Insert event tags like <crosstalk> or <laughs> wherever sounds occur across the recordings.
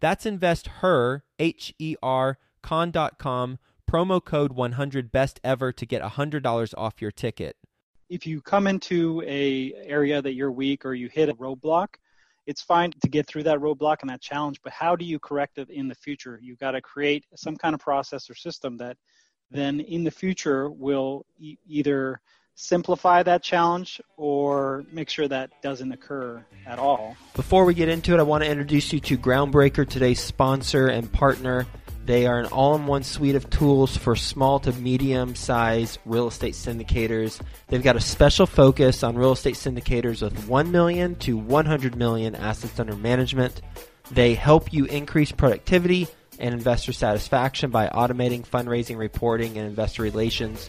That's investher, H E R, con.com promo code 100 best ever to get $100 off your ticket. If you come into a area that you're weak or you hit a roadblock, it's fine to get through that roadblock and that challenge, but how do you correct it in the future? You've got to create some kind of process or system that then in the future will e- either simplify that challenge or make sure that doesn't occur at all. Before we get into it, I want to introduce you to Groundbreaker, today's sponsor and partner. They are an all in one suite of tools for small to medium sized real estate syndicators. They've got a special focus on real estate syndicators with 1 million to 100 million assets under management. They help you increase productivity and investor satisfaction by automating fundraising reporting and investor relations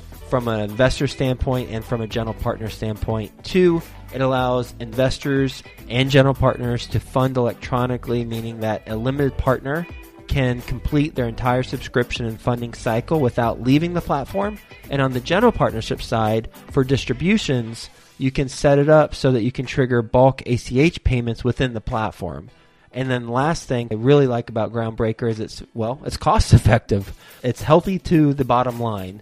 from an investor standpoint and from a general partner standpoint. Two, it allows investors and general partners to fund electronically, meaning that a limited partner can complete their entire subscription and funding cycle without leaving the platform. And on the general partnership side, for distributions, you can set it up so that you can trigger bulk ACH payments within the platform. And then the last thing I really like about Groundbreaker is it's well, it's cost effective. It's healthy to the bottom line.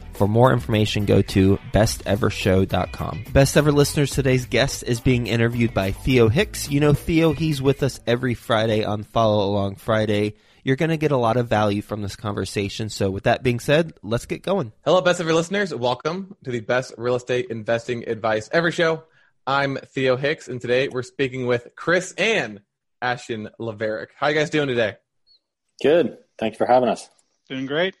for more information, go to bestevershow.com. Best Ever listeners, today's guest is being interviewed by Theo Hicks. You know Theo, he's with us every Friday on Follow Along Friday. You're going to get a lot of value from this conversation. So, with that being said, let's get going. Hello, Best Ever listeners. Welcome to the Best Real Estate Investing Advice Ever show. I'm Theo Hicks, and today we're speaking with Chris and Ashton Levarek. How you guys doing today? Good. Thank you for having us. Doing great.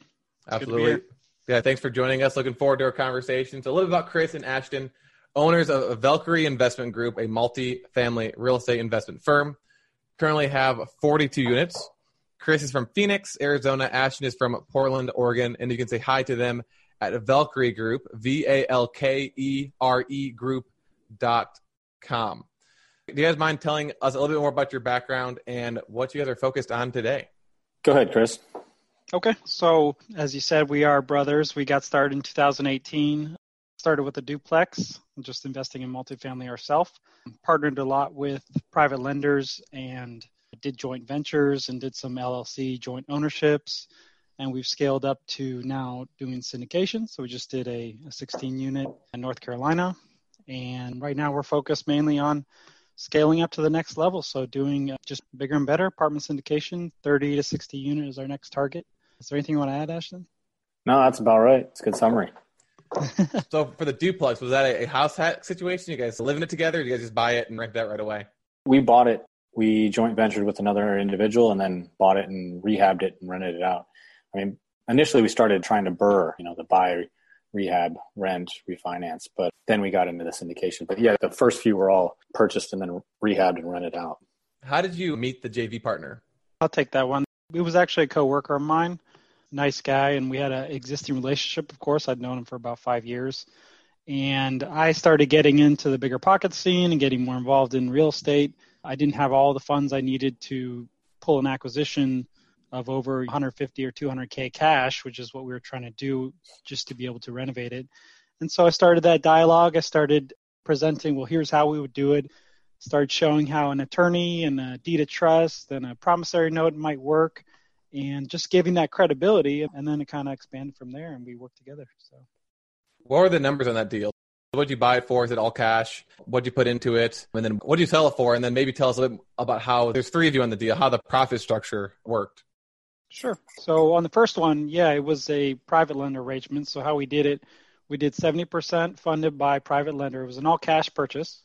It's Absolutely. Yeah, thanks for joining us. Looking forward to our conversation. So, a little bit about Chris and Ashton, owners of Valkere Investment Group, a multi-family real estate investment firm. Currently have 42 units. Chris is from Phoenix, Arizona. Ashton is from Portland, Oregon. And you can say hi to them at Valkere Group, V A L K E R E Group dot com. Do you guys mind telling us a little bit more about your background and what you guys are focused on today? Go ahead, Chris. Okay, so as you said, we are brothers. We got started in 2018. Started with a duplex, just investing in multifamily ourselves. Partnered a lot with private lenders and did joint ventures and did some LLC joint ownerships. And we've scaled up to now doing syndication. So we just did a, a 16 unit in North Carolina. And right now we're focused mainly on scaling up to the next level. So doing just bigger and better apartment syndication, 30 to 60 unit is our next target. Is there anything you want to add, Ashton? No, that's about right. It's a good summary. <laughs> so for the duplex, was that a, house hack situation? You guys living it together? Or you guys just buy it and rent that right away? We bought it. We joint ventured with another individual and then bought it and rehabbed it and rented it out. I mean, initially we started trying to BRRRR, you know, the buy, rehab, rent, refinance, but then we got into the syndication. But yeah, the first few were all purchased and then rehabbed and rented out. How did you meet the JV partner? I'll take that one. It was actually a coworker of mine nice guy, and we had an existing relationship. Of course, I'd known him for about five years, and I started getting into the bigger pocket scene and getting more involved in real estate. I didn't have all the funds I needed to pull an acquisition of over 150 or 200k cash, which is what we were trying to do just to be able to renovate it. And so I started that dialogue. I started presenting, well, here's how we would do it. Started showing how an attorney and a deed of trust and a promissory note might work and just giving that credibility and then it kind of expanded from there and we worked together so. What were the numbers on that deal? What did you buy it for? Is it all cash? What did you put into it? And then what did you sell it for? And then maybe tell us a bit about how there's three of you on the deal how the profit structure worked. Sure. So on the first one yeah it was a private lender arrangement. So how we did it we did 70% funded by private lender. It was an all cash purchase.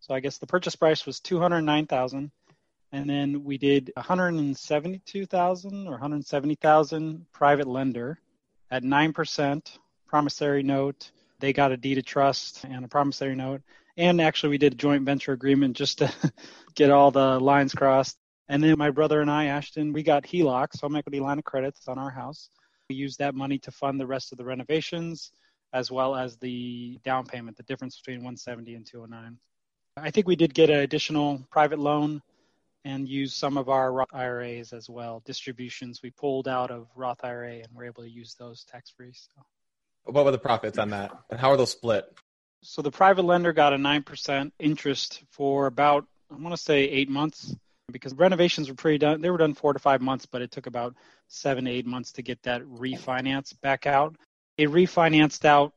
So i guess the purchase price was 209000 and then we did 172,000 or 170,000 private lender at 9% promissory note. They got a deed of trust and a promissory note. And actually, we did a joint venture agreement just to <laughs> get all the lines crossed. And then my brother and I, Ashton, we got HELOC, home equity line of credits on our house. We used that money to fund the rest of the renovations as well as the down payment, the difference between 170 and 209. I think we did get an additional private loan and use some of our Roth IRAs as well. Distributions we pulled out of Roth IRA and we're able to use those tax free. So. What were the profits on that? And how are those split? So the private lender got a 9% interest for about, I want to say eight months because renovations were pretty done. They were done four to five months, but it took about seven to eight months to get that refinance back out. It refinanced out.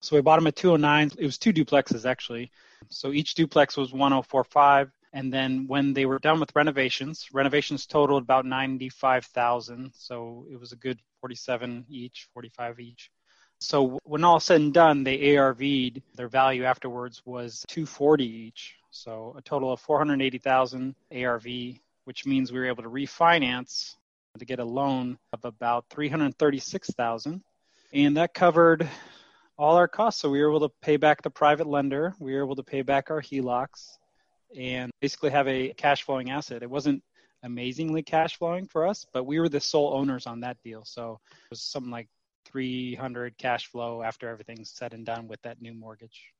So we bought them at 209. It was two duplexes actually. So each duplex was 1045 and then when they were done with renovations, renovations totaled about 95,000. So it was a good 47 each, 45 each. So when all said and done, they ARV'd, their value afterwards was 240 each. So a total of 480,000 ARV, which means we were able to refinance to get a loan of about 336,000. And that covered all our costs. So we were able to pay back the private lender. We were able to pay back our HELOCs and basically have a cash flowing asset. It wasn't amazingly cash flowing for us, but we were the sole owners on that deal. So it was something like 300 cash flow after everything's said and done with that new mortgage.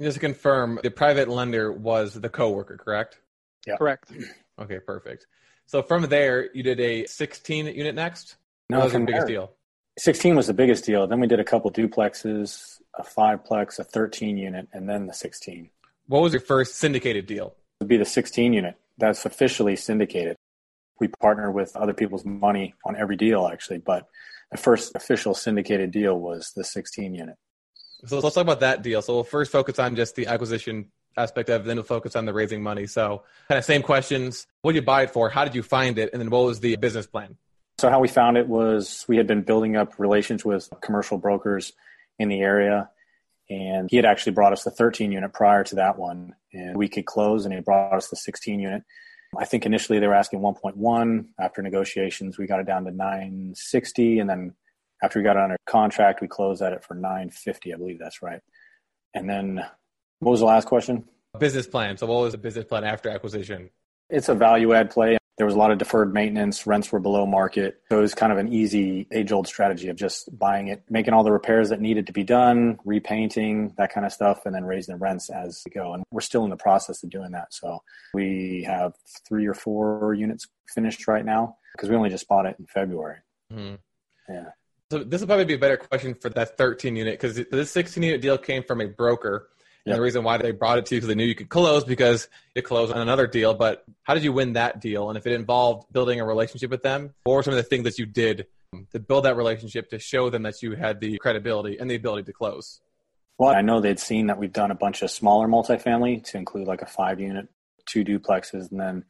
Just to confirm, the private lender was the coworker, correct? Yeah. Correct. <clears throat> Okay, perfect. So from there, you did a 16 unit next? No, that was the biggest deal. 16 was the biggest deal. Then we did a couple duplexes, a fiveplex, a 13 unit, and then the 16. What was your first syndicated deal? It would be the 16 unit. That's officially syndicated. We partner with other people's money on every deal, actually, but the first official syndicated deal was the 16 unit. So let's talk about that deal. So we'll first focus on just the acquisition aspect of it, then we'll focus on the raising money. So kind of same questions. What did you buy it for? How did you find it? And then what was the business plan? So how we found it was we had been building up relations with commercial brokers in the area and he had actually brought us the 13 unit prior to that one, and we could close, and he brought us the 16 unit. I think initially they were asking 1.1. After negotiations, we got it down to 960, and then after we got it under contract, we closed at it for 950. I believe that's right. And then, what was the last question? Business plan. So, what was the business plan after acquisition? It's a value add play. There was a lot of deferred maintenance. Rents were below market. So it was kind of an easy age old strategy of just buying it, making all the repairs that needed to be done, repainting, that kind of stuff, and then raising the rents as we go. And we're still in the process of doing that. So we have three or four units finished right now because we only just bought it in February. Mm-hmm. Yeah. So this will probably be a better question for that 13 unit because this 16 unit deal came from a broker. And the reason why they brought it to you because they knew you could close because you closed on another deal. But how did you win that deal? And if it involved building a relationship with them, what were some of the things that you did to build that relationship to show them that you had the credibility and the ability to close? Well, I know they'd seen that we've done a bunch of smaller multifamily to include like a five unit, two duplexes, and then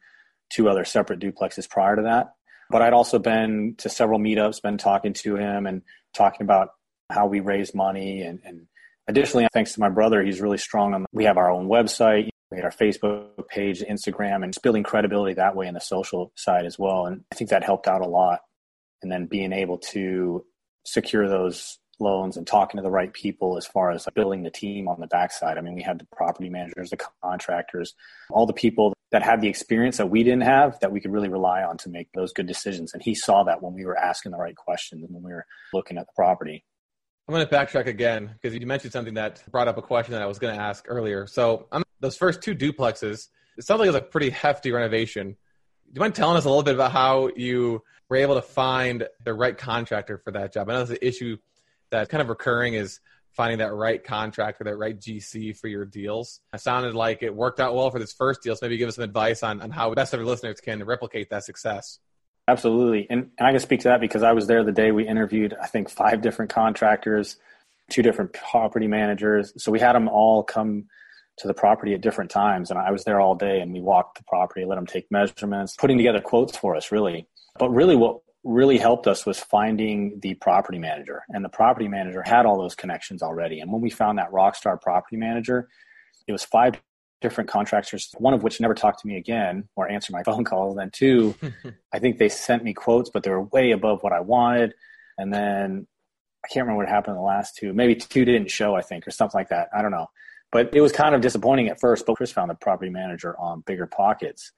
two other separate duplexes prior to that. But I'd also been to several meetups, been talking to him and talking about how we raise money. And, and additionally, thanks to my brother, he's really strong on, we have our own website. We had our Facebook page, Instagram, and just building credibility that way in the social side as well. And I think that helped out a lot. And then being able to secure those loans and talking to the right people as far as building the team on the backside. I mean, we had the property managers, the contractors, all the people that had the experience that we didn't have that we could really rely on to make those good decisions. And he saw that when we were asking the right questions and when we were looking at the property. I'm going to backtrack again because you mentioned something that brought up a question that I was going to ask earlier. So I'm, those first two duplexes, it sounds like it was a pretty hefty renovation. Do you mind telling us a little bit about how you were able to find the right contractor for that job? I know there's an issue that's kind of recurring is finding that right contractor, that right GC for your deals. It sounded like it worked out well for this first deal. So maybe give us some advice on, on how best of your listeners can replicate that success. Absolutely. And, and I can speak to that because I was there the day we interviewed, I think, five different contractors, two different property managers. So we had them all come to the property at different times. And I was there all day and we walked the property, let them take measurements, putting together quotes for us, really. But really, what really helped us was finding the property manager. And the property manager had all those connections already. And when we found that rockstar property manager, it was five different contractors, one of which never talked to me again or answered my <laughs> phone calls. Then two, <laughs> I think they sent me quotes, but they were way above what I wanted. And then I can't remember what happened in the last two. Maybe two didn't show, I think, or something like that. I don't know. But it was kind of disappointing at first. But Chris found the property manager on Bigger Pockets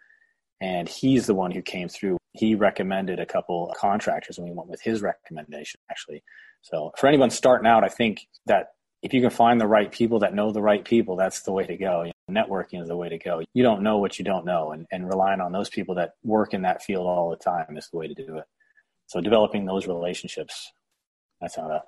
and he's the one who came through. He recommended a couple contractors, and we went with his recommendation actually. So for anyone starting out, I think that if you can find the right people that know the right people, that's the way to go. Networking is the way to go. You don't know what you don't know, and, and relying on those people that work in that field all the time is the way to do it. So developing those relationships, that's how that.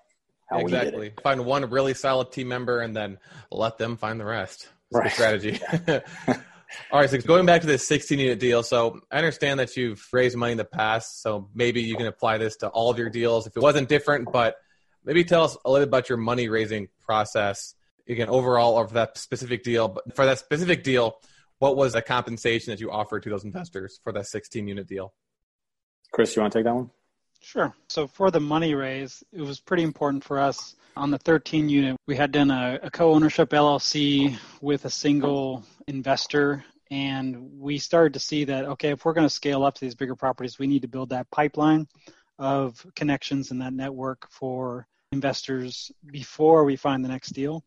How exactly. Find one really solid team member and then let them find the rest. That's right. strategy. <laughs> <laughs> All right, so going back to this 16 unit deal. So I understand that you've raised money in the past, so maybe you can apply this to all of your deals if it wasn't different, but maybe tell us a little bit about your money raising process. Again, overall, or for that specific deal. But for that specific deal, what was the compensation that you offered to those investors for that 16 unit deal? Chris, you want to take that one? Sure. So for the money raise, it was pretty important for us on the 13 unit. We had done a, a co-ownership LLC with a single investor and we started to see that okay if we're going to scale up to these bigger properties we need to build that pipeline of connections and that network for investors before we find the next deal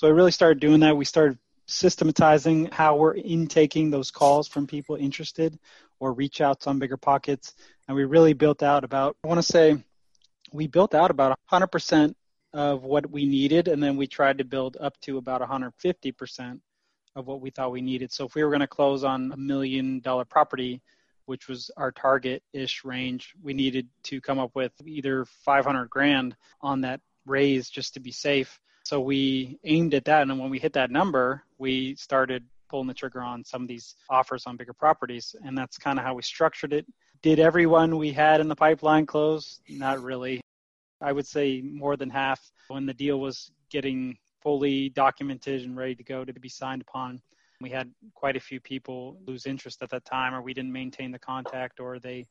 so i really started doing that we started systematizing how we're intaking those calls from people interested or reach outs on bigger pockets and we really built out about i want to say we built out about 100% of what we needed and then we tried to build up to about 150% of what we thought we needed. So if we were going to close on a million dollar property, which was our target ish range, we needed to come up with either 500 grand on that raise just to be safe. So we aimed at that. And when we hit that number, we started pulling the trigger on some of these offers on bigger properties. And that's kind of how we structured it. Did everyone we had in the pipeline close? Not really. I would say more than half when the deal was getting fully documented and ready to go to be signed upon. We had quite a few people lose interest at that time, or we didn't maintain the contact, or they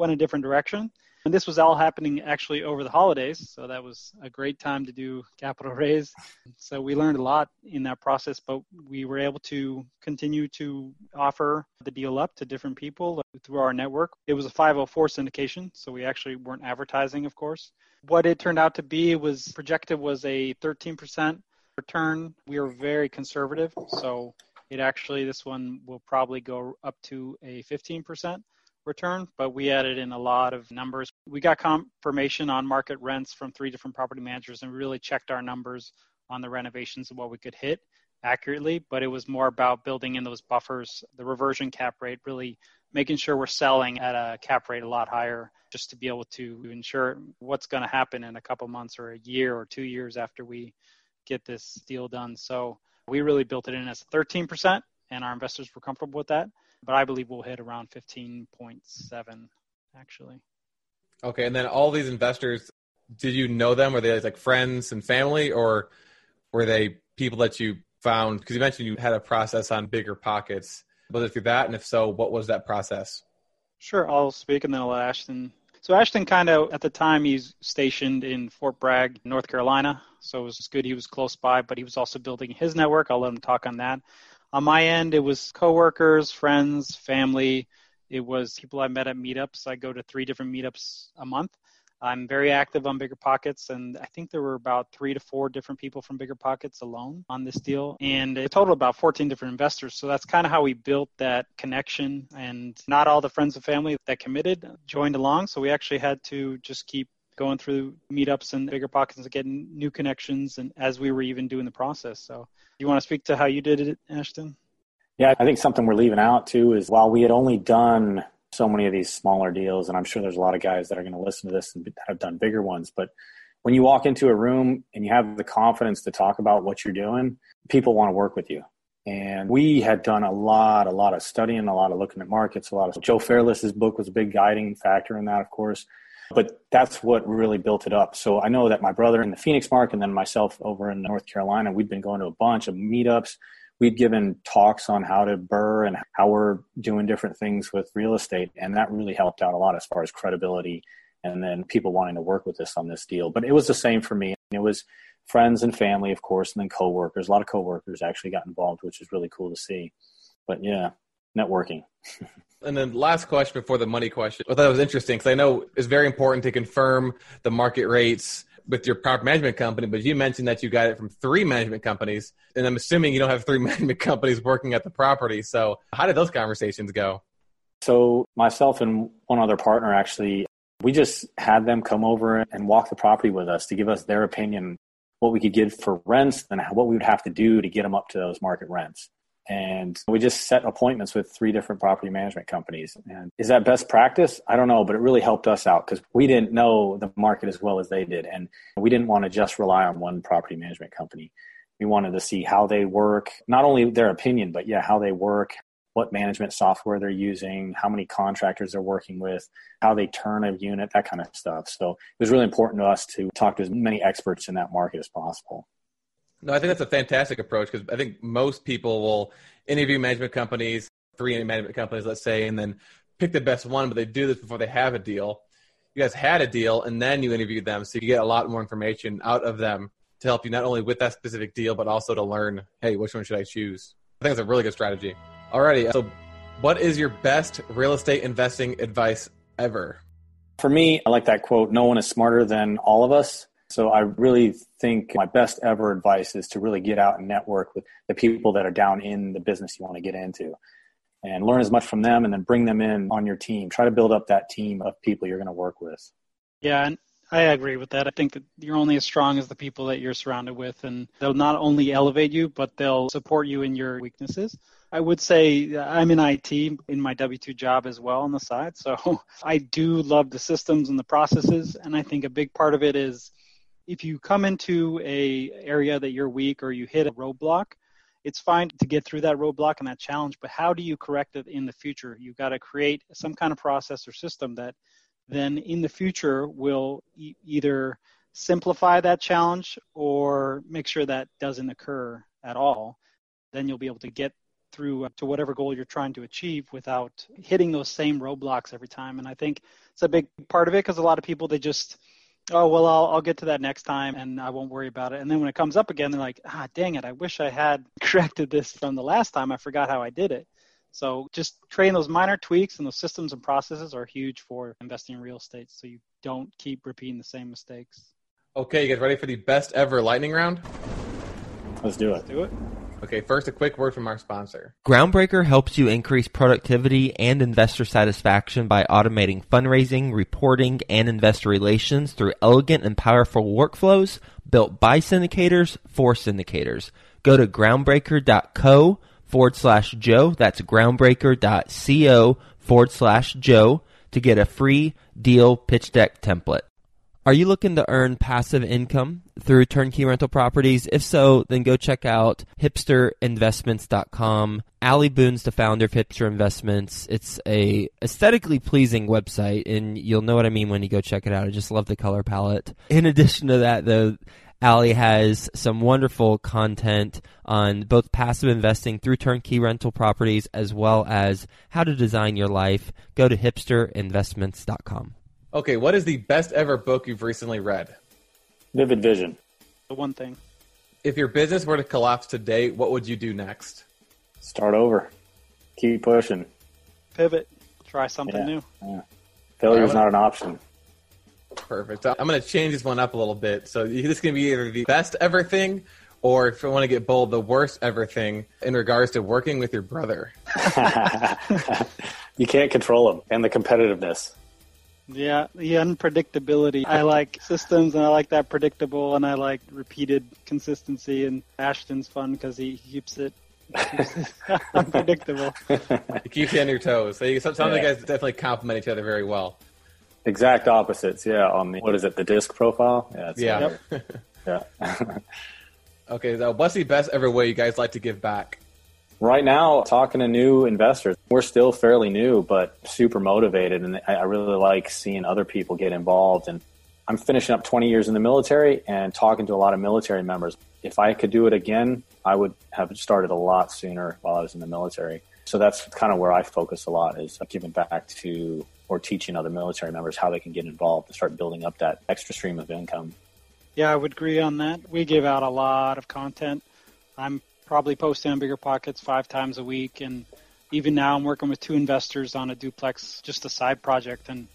went a different direction. And this was all happening actually over the holidays, so that was a great time to do capital raise. So we learned a lot in that process, but we were able to continue to offer the deal up to different people through our network. It was a 504 syndication, so we actually weren't advertising, of course. What it turned out to be was projected was a 13% return. We are very conservative, so it actually this one will probably go up to a 15% return, but we added in a lot of numbers. We got confirmation on market rents from three different property managers and really checked our numbers on the renovations and what we could hit accurately, but it was more about building in those buffers. The reversion cap rate really making sure we're selling at a cap rate a lot higher just to be able to ensure what's going to happen in a couple months or a year or two years after we get this deal done. So we really built it in as 13%, and our investors were comfortable with that. But I believe we'll hit around 15.7 actually. Okay, and then all these investors, did you know them? Were they like friends and family, or were they people that you found? Because you mentioned you had a process on bigger pockets. Was it through that? And if so, what was that process? Sure, I'll speak and then I'll let Ashton. So Ashton kind of at the time he's stationed in Fort Bragg, North Carolina. So it was good he was close by, but he was also building his network. I'll let him talk on that. On my end, it was coworkers, friends, family. It was people I met at meetups. I go to three different meetups a month. I'm very active on Bigger Pockets, and I think there were about three to four different people from Bigger Pockets alone on this deal, and a total about 14 different investors. So that's kind of how we built that connection. And not all the friends and family that committed joined along, so we actually had to just keep going through meetups and Bigger Pockets and getting new connections, and as we were even doing the process. So, you want to speak to how you did it, Ashton? Yeah, I think something we're leaving out too is while we had only done so many of these smaller deals, and I'm sure there's a lot of guys that are going to listen to this and have done bigger ones. But when you walk into a room and you have the confidence to talk about what you're doing, people want to work with you. And we had done a lot, a lot of studying, a lot of looking at markets, a lot of Joe Fairless's book was a big guiding factor in that, of course. But that's what really built it up. So I know that my brother in the Phoenix market and then myself over in North Carolina, we'd been going to a bunch of meetups we'd given talks on how to BRRRR and how we're doing different things with real estate. And that really helped out a lot as far as credibility and then people wanting to work with us on this deal. But it was the same for me. It was friends and family, of course, and then coworkers. A lot of coworkers actually got involved, which is really cool to see. But yeah, networking. <laughs> and then last question before the money question. I thought it was interesting because I know it's very important to confirm the market rates with your property management company, but you mentioned that you got it from three management companies, and I'm assuming you don't have three <laughs> management companies working at the property. So, how did those conversations go? So, myself and one other partner actually, we just had them come over and walk the property with us to give us their opinion, what we could get for rents, and what we would have to do to get them up to those market rents. And we just set appointments with three different property management companies. And is that best practice? I don't know, but it really helped us out because we didn't know the market as well as they did. And we didn't want to just rely on one property management company. We wanted to see how they work, not only their opinion, but yeah, how they work, what management software they're using, how many contractors they're working with, how they turn a unit, that kind of stuff. So it was really important to us to talk to as many experts in that market as possible. No, I think that's a fantastic approach because I think most people will interview management companies, three management companies, let's say, and then pick the best one, but they do this before they have a deal. You guys had a deal and then you interviewed them, so you get a lot more information out of them to help you not only with that specific deal, but also to learn, hey, which one should I choose? I think it's a really good strategy. Alrighty, so what is your best real estate investing advice ever? For me, I like that quote no one is smarter than all of us. So I really think my best ever advice is to really get out and network with the people that are down in the business you want to get into and learn as much from them and then bring them in on your team. Try to build up that team of people you're going to work with. Yeah, and I agree with that. I think that you're only as strong as the people that you're surrounded with, and they'll not only elevate you, but they'll support you in your weaknesses. I would say uh, I'm in IT in my W 2 job as well on the side. So <laughs> I do love the systems and the processes. And I think a big part of it is if you come into a area that you're weak or you hit a roadblock, it's fine to get through that roadblock and that challenge, but how do you correct it in the future? You've got to create some kind of process or system that then in the future will e- either simplify that challenge or make sure that doesn't occur at all. Then you'll be able to get through to whatever goal you're trying to achieve without hitting those same roadblocks every time. And I think it's a big part of it because a lot of people they just oh well I'll, I'll get to that next time and i won't worry about it. And then when it comes up again they're like ah dang it i wish i had <laughs> corrected this from the last time. I forgot how i did it. So just creating those minor tweaks and those systems and processes are huge for investing in real estate so you don't keep repeating the same mistakes. Okay you guys ready for the best ever lightning round? Let's do it. Let's do it Okay, first, a quick word from our sponsor. Groundbreaker helps you increase productivity and investor satisfaction by automating fundraising, reporting, and investor relations through elegant and powerful workflows built by syndicators for syndicators. Go to groundbreaker.co forward slash Joe. That's groundbreaker.co forward slash Joe to get a free deal pitch deck template. Are you looking to earn passive income through turnkey rental properties? If so, then go check out hipsterinvestments.com. Ali Boone's the founder of Hipster Investments. It's a aesthetically pleasing website and you'll know what I mean when you go check it out. I just love the color palette. In addition to that though, Ali has some wonderful content on both passive investing through turnkey rental properties as well as how to design your life. Go to hipsterinvestments.com. Okay, what is the best ever book you've recently read? Vivid Vision. The one thing. If your business were to collapse today, what would you do next? Start over. Keep pushing. Pivot. Try something Yeah. new. Yeah. Failure's not an option. Perfect. I'm going to change this one up a little bit. So this is going to be either the best ever thing, or if you want to get bold, the worst ever thing in regards to working with your brother. <laughs> you can't control them and the competitiveness. Yeah, the unpredictability. I like systems and I like that predictable and I like repeated consistency. And Ashton's fun because he keeps it, <laughs> unpredictable. <laughs> It keeps you on your toes. So you, some, some of the guys definitely complement each other very well. Exact opposites. Yeah. On the what is it? The disc profile. Yeah. Yeah. weird. Yeah. <laughs> Okay, so what's the best ever way you guys like to give back? Right now, talking to new investors, we're still fairly new, but super motivated, and I, really like seeing other people get involved. And I'm finishing up 20 years in the military and talking to a lot of military members. If I could do it again, I would have started a lot sooner while I was in the military. So that's kind of where I focus a lot is giving back to or teaching other military members how they can get involved and start building up that extra stream of income. Yeah, I would agree on that. We give out a lot of content. I'm probably posting on Bigger Pockets five times a week, and even now I'm working with two investors on a duplex, just a side project, and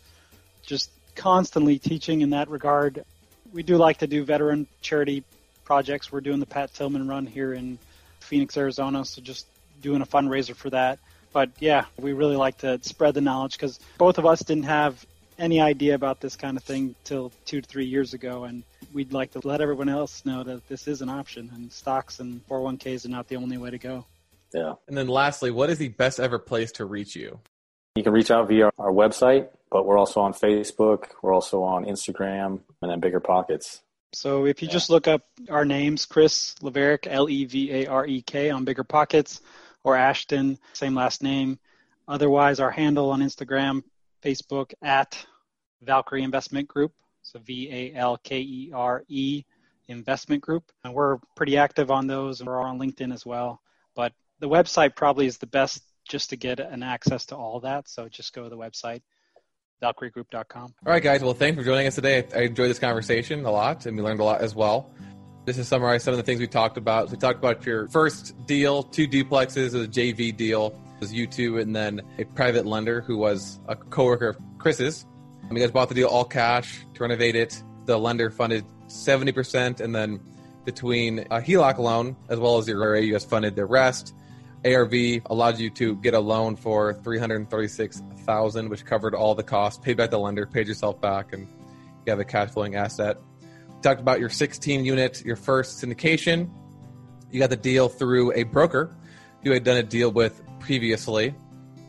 just constantly teaching in that regard. We do like to do veteran charity projects. We're doing the Pat Tillman Run here in Phoenix, Arizona, so just doing a fundraiser for that. But yeah, we really like to spread the knowledge because both of us didn't have any idea about this kind of thing till two to three years ago, and we'd like to let everyone else know that this is an option, and stocks and 401ks are not the only way to go. Yeah. And then lastly, what is the best ever place to reach you? You can reach out via our website, but we're also on Facebook. We're also on Instagram and then Bigger Pockets. So if you just look up our names, Chris Levarek, L E V A R E K, on Bigger Pockets, or Ashton, same last name. Otherwise, our handle on Instagram, Facebook at Valkere Investment Group. So V A L K E R E Investment Group. And we're pretty active on those, and we're on LinkedIn as well. But the website probably is the best just to get an access to all that. So just go to the website, valkeregroup.com. All right, guys. Well, thanks for joining us today. I enjoyed this conversation a lot, and we learned a lot as well. Just to summarize some of the things we talked about. We talked about your first deal, two duplexes, a JV deal, was you two, and then a private lender who was a coworker of Chris's. And you guys bought the deal all cash to renovate it. The lender funded 70%, and then between a HELOC loan as well as your RA, you guys funded the rest. ARV allowed you to get a loan for 336000 which covered all the costs, paid back the lender, paid yourself back, and you have a cash flowing asset. Talked about your 16 unit, your first syndication. You got the deal through a broker who had done a deal with previously.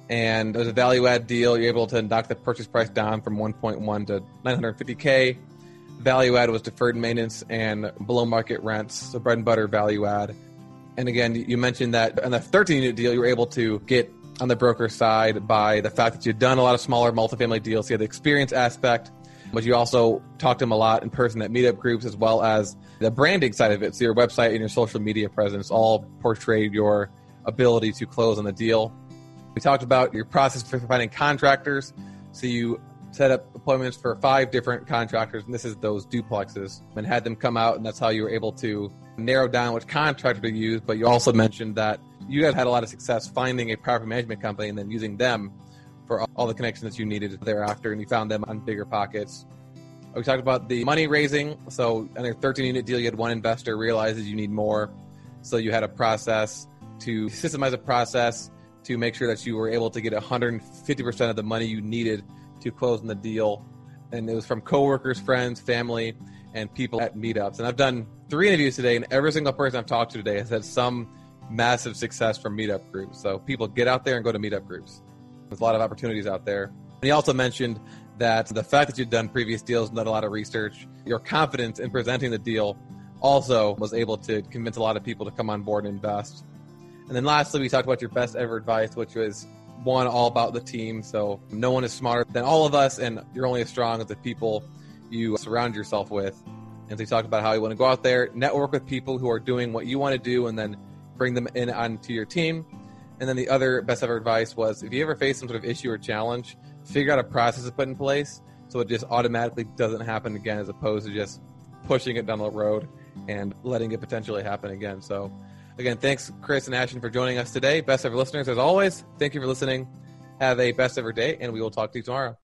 And it was a value add deal. You're able to knock the purchase price down from 1.1 to 950K. Value add was deferred maintenance and below market rents, so bread and butter value add. And again, you mentioned that on the 13 unit deal, you were able to get on the broker side by the fact that you'd done a lot of smaller multifamily deals. You had the experience aspect, but you also talked to them a lot in person at meetup groups as well as the branding side of it. So your website and your social media presence all portrayed your ability to close on the deal. We talked about your process for finding contractors. So you set up appointments for five different contractors, and this is those duplexes, and had them come out, and that's how you were able to narrow down which contractor to use. But you also mentioned that you guys had a lot of success finding a property management company and then using them for all the connections that you needed thereafter, and you found them on bigger pockets. We talked about the money raising. So, on a 13 unit deal, you had one investor realizes you need more. So, you had a process to systemize a process to make sure that you were able to get 150% of the money you needed to close on the deal. And it was from coworkers, friends, family, and people at meetups. And I've done three interviews today, and every single person I've talked to today has had some massive success from meetup groups. So people get out there and go to meetup groups. There's a lot of opportunities out there. And he also mentioned that the fact that you'd done previous deals, and done a lot of research, your confidence in presenting the deal also was able to convince a lot of people to come on board and invest. And then lastly, we talked about your best ever advice, which was one all about the team. So no one is smarter than all of us, and you're only as strong as the people you surround yourself with. And so you talked about how you want to go out there, network with people who are doing what you want to do, and then bring them in onto your team. And then the other best ever advice was if you ever face some sort of issue or challenge, figure out a process to put in place so it just automatically doesn't happen again as opposed to just pushing it down the road and letting it potentially happen again. So again, thanks Chris and Ashton for joining us today. Best ever listeners as always. Thank you for listening. Have a best ever day and we will talk to you tomorrow.